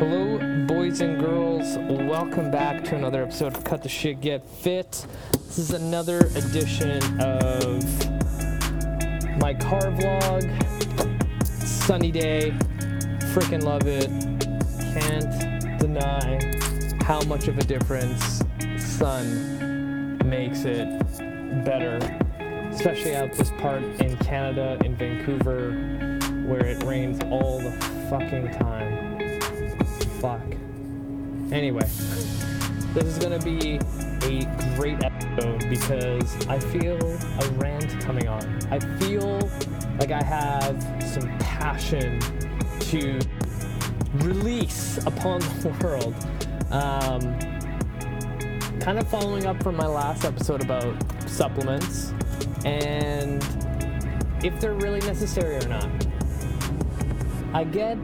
Hello, boys and girls. Welcome back to another episode of Cut the Shit Get Fit. This is another edition of my car vlog. Sunny day. Freaking love it. Can't deny how much of a difference sun makes it better. Especially out this part in Canada, in Vancouver, where it rains all the fucking time fuck. Anyway, this is gonna be a great episode because I feel a rant coming on. I feel like I have some passion to release upon the world. Um, kind of following up from my last episode about supplements and if they're really necessary or not. I get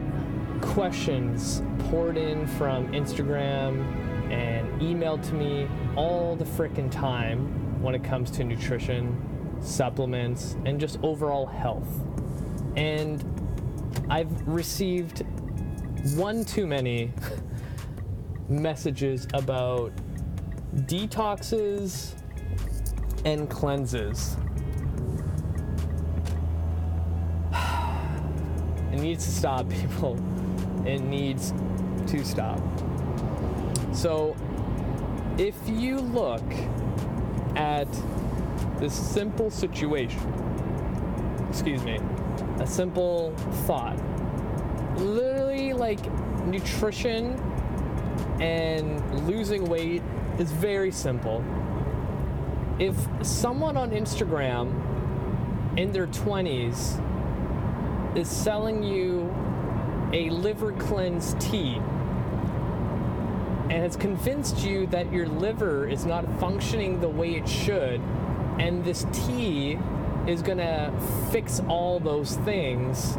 questions poured in from Instagram and emailed to me all the frickin' time when it comes to nutrition, supplements, and just overall health. And I've received one too many messages about detoxes and cleanses. It needs to stop, people. It needs to stop. So, if you look at this simple situation, excuse me, a simple thought, literally like nutrition and losing weight is very simple. If someone on Instagram in their 20s is selling you a liver cleanse tea and has convinced you that your liver is not functioning the way it should, and this tea is gonna fix all those things,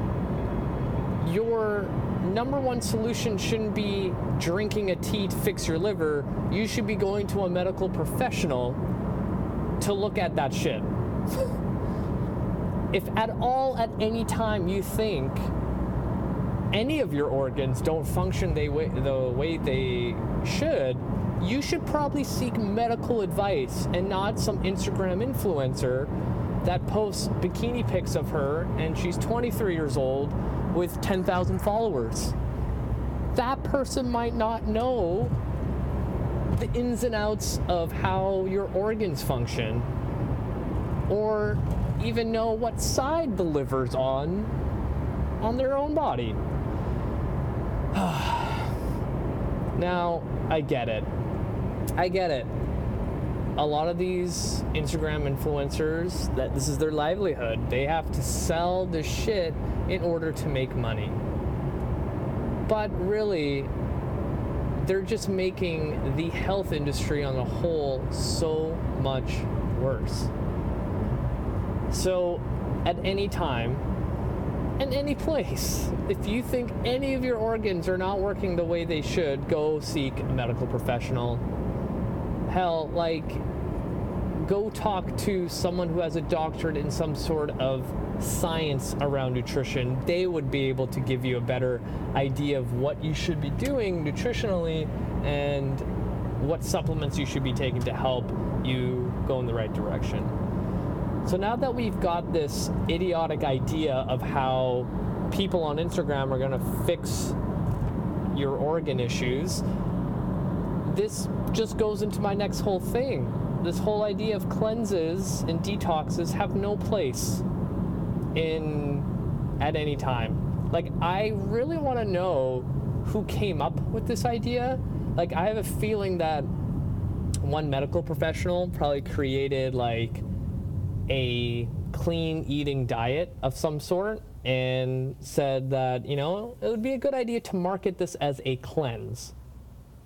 your number one solution shouldn't be drinking a tea to fix your liver. You should be going to a medical professional to look at that shit. if at all at any time you think any of your organs don't function they way, the way they should, you should probably seek medical advice and not some Instagram influencer that posts bikini pics of her and she's 23 years old with 10,000 followers. That person might not know the ins and outs of how your organs function or even know what side the liver's on on their own body. now, I get it. I get it. A lot of these Instagram influencers that this is their livelihood. They have to sell the shit in order to make money. But really, they're just making the health industry on the whole so much worse. So, at any time, and any place. If you think any of your organs are not working the way they should, go seek a medical professional. Hell, like, go talk to someone who has a doctorate in some sort of science around nutrition. They would be able to give you a better idea of what you should be doing nutritionally and what supplements you should be taking to help you go in the right direction. So now that we've got this idiotic idea of how people on Instagram are going to fix your organ issues, this just goes into my next whole thing. This whole idea of cleanses and detoxes have no place in at any time. Like I really want to know who came up with this idea. Like I have a feeling that one medical professional probably created like a clean eating diet of some sort and said that, you know, it would be a good idea to market this as a cleanse.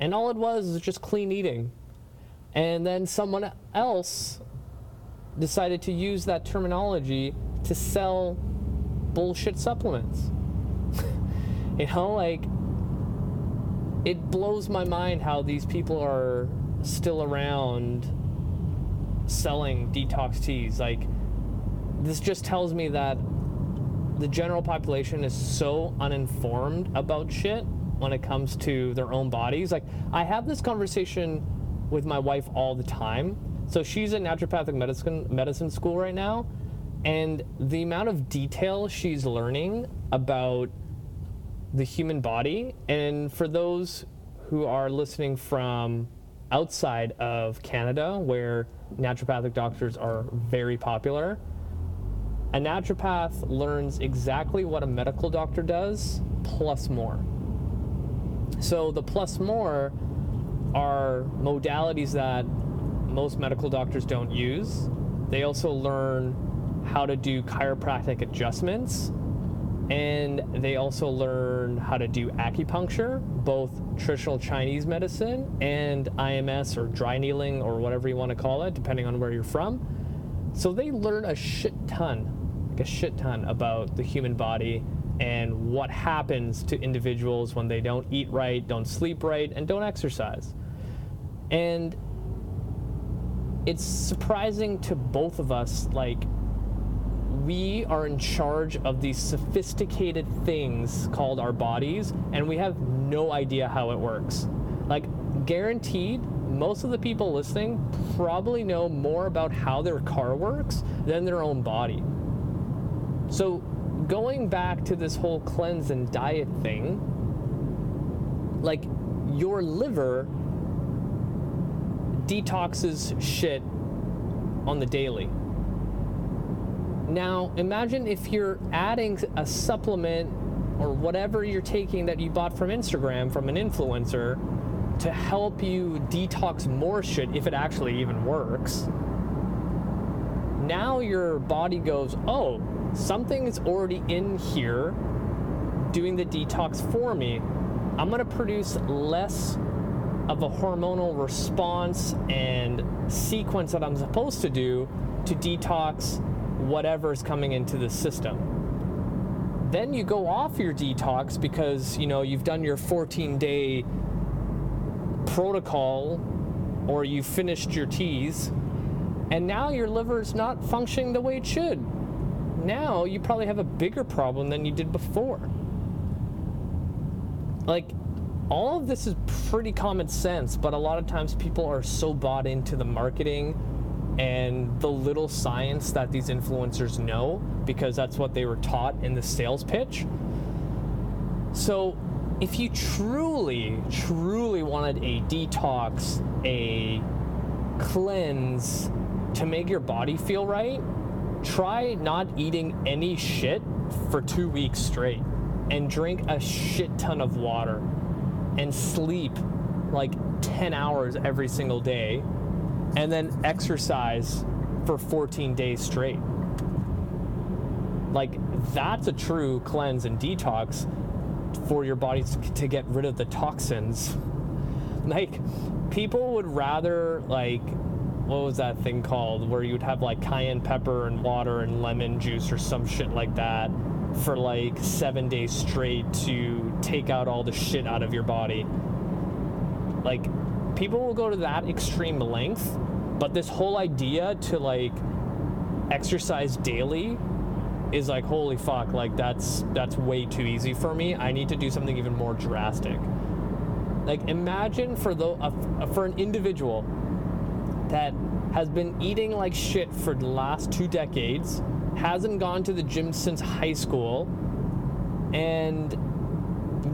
And all it was was just clean eating. And then someone else decided to use that terminology to sell bullshit supplements. you know, like, it blows my mind how these people are still around selling detox teas. Like, this just tells me that the general population is so uninformed about shit when it comes to their own bodies. Like I have this conversation with my wife all the time. So she's in naturopathic medicine medicine school right now, and the amount of detail she's learning about the human body, and for those who are listening from outside of Canada, where naturopathic doctors are very popular, a naturopath learns exactly what a medical doctor does, plus more. So the plus more are modalities that most medical doctors don't use. They also learn how to do chiropractic adjustments and they also learn how to do acupuncture, both traditional Chinese medicine and IMS or dry needling or whatever you want to call it, depending on where you're from. So they learn a shit ton, like a shit ton about the human body and what happens to individuals when they don't eat right, don't sleep right, and don't exercise. And it's surprising to both of us, like, we are in charge of these sophisticated things called our bodies, and we have no idea how it works. Like, guaranteed, most of the people listening probably know more about how their car works than their own body. So, going back to this whole cleanse and diet thing, like, your liver detoxes shit on the daily now, imagine if you're adding a supplement or whatever you're taking that you bought from Instagram from an influencer to help you detox more shit if it actually even works. Now your body goes, oh, something is already in here doing the detox for me. I'm going to produce less of a hormonal response and sequence that I'm supposed to do to detox whatever's coming into the system. Then you go off your detox because you know you've done your 14 day protocol or you finished your teas and now your liver's not functioning the way it should. Now you probably have a bigger problem than you did before. Like all of this is pretty common sense, but a lot of times people are so bought into the marketing and the little science that these influencers know because that's what they were taught in the sales pitch. So, if you truly, truly wanted a detox, a cleanse to make your body feel right, try not eating any shit for two weeks straight and drink a shit ton of water and sleep like 10 hours every single day and then exercise for 14 days straight. Like, that's a true cleanse and detox for your body to get rid of the toxins. Like, people would rather, like, what was that thing called where you'd have like cayenne pepper and water and lemon juice or some shit like that for like seven days straight to take out all the shit out of your body. Like, people will go to that extreme length, but this whole idea to like exercise daily is like holy fuck, like that's that's way too easy for me. I need to do something even more drastic. Like imagine for the for an individual that has been eating like shit for the last two decades, hasn't gone to the gym since high school, and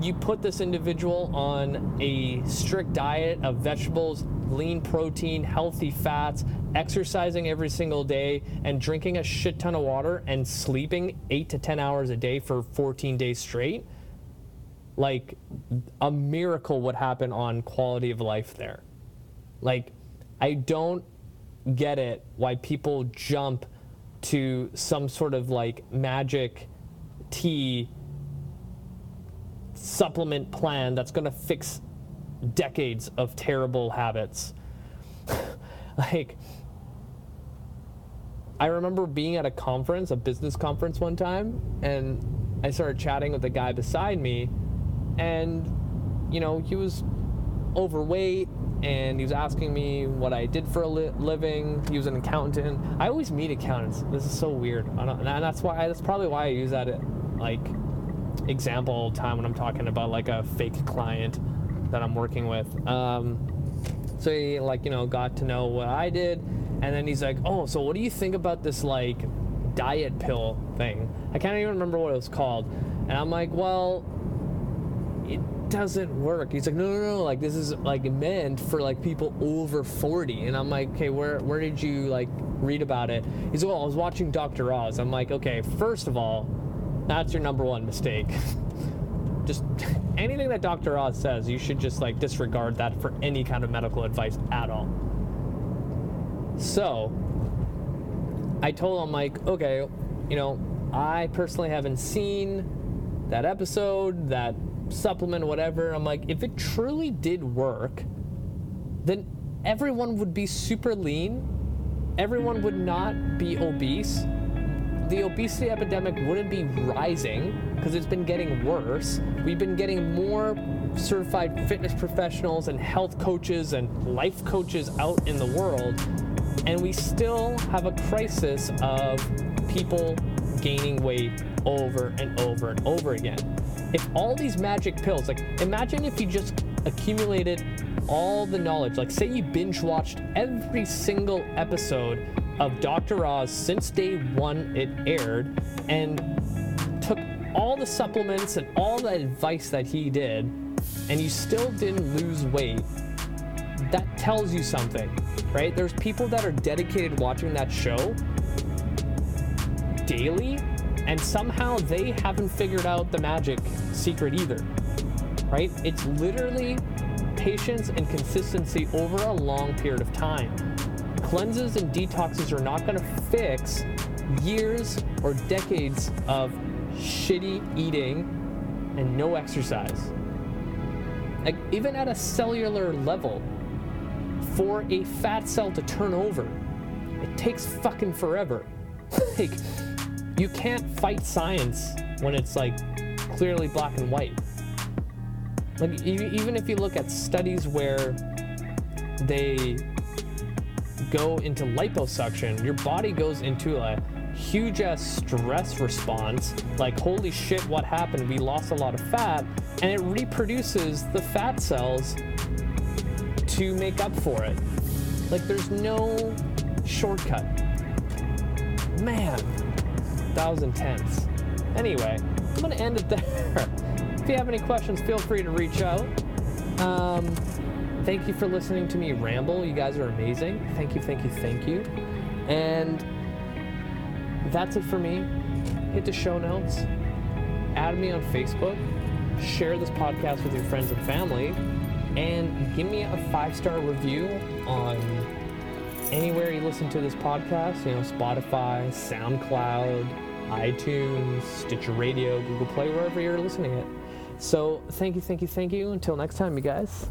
you put this individual on a strict diet of vegetables, lean protein, healthy fats, exercising every single day, and drinking a shit ton of water and sleeping eight to 10 hours a day for 14 days straight, like a miracle would happen on quality of life there. Like, I don't get it why people jump to some sort of like magic tea supplement plan that's going to fix decades of terrible habits. like, I remember being at a conference, a business conference one time, and I started chatting with the guy beside me, and, you know, he was overweight and he was asking me what I did for a li- living. He was an accountant. I always meet accountants. This is so weird, and that's why that's probably why I use that like example time when I'm talking about like a fake client that I'm working with. Um, so he like you know got to know what I did, and then he's like, oh, so what do you think about this like diet pill thing? I can't even remember what it was called, and I'm like, well, it doesn't work. He's like, no, no, no, like this is like meant for like people over 40, and I'm like, okay, where where did you like read about it? He's like, well, I was watching Dr. Oz. I'm like, okay, first of all, that's your number one mistake. just anything that Dr. Oz says, you should just like disregard that for any kind of medical advice at all. So, I told him like, okay, you know, I personally haven't seen that episode, that supplement, whatever. I'm like, if it truly did work, then everyone would be super lean. Everyone would not be obese the obesity epidemic wouldn't be rising because it's been getting worse. We've been getting more certified fitness professionals and health coaches and life coaches out in the world, and we still have a crisis of people gaining weight over and over and over again. If all these magic pills, like imagine if you just accumulated all the knowledge, like say you binge watched every single episode of Dr. Oz since day one it aired and took all the supplements and all the advice that he did, and you still didn't lose weight, that tells you something, right? There's people that are dedicated watching that show daily, and somehow they haven't figured out the magic secret either, right? It's literally patience and consistency over a long period of time. Cleanses and detoxes are not going to fix years or decades of shitty eating and no exercise. Like, even at a cellular level, for a fat cell to turn over, it takes fucking forever. like, you can't fight science when it's like clearly black and white. Like, even if you look at studies where they go into liposuction, your body goes into a huge ass stress response like holy shit what happened? We lost a lot of fat and it reproduces the fat cells to make up for it. Like there's no shortcut. Man that was intense anyway i'm gonna end it there. If you have any questions feel free to reach out. Um, thank you for listening to me ramble. You guys are amazing. Thank you, thank you, thank you. And that's it for me. Hit the show notes, add me on Facebook, share this podcast with your friends and family, and give me a five star review on anywhere you listen to this podcast. You know, Spotify, SoundCloud, iTunes, Stitcher Radio, Google Play, wherever you're listening it. So thank you, thank you, thank you. Until next time, you guys.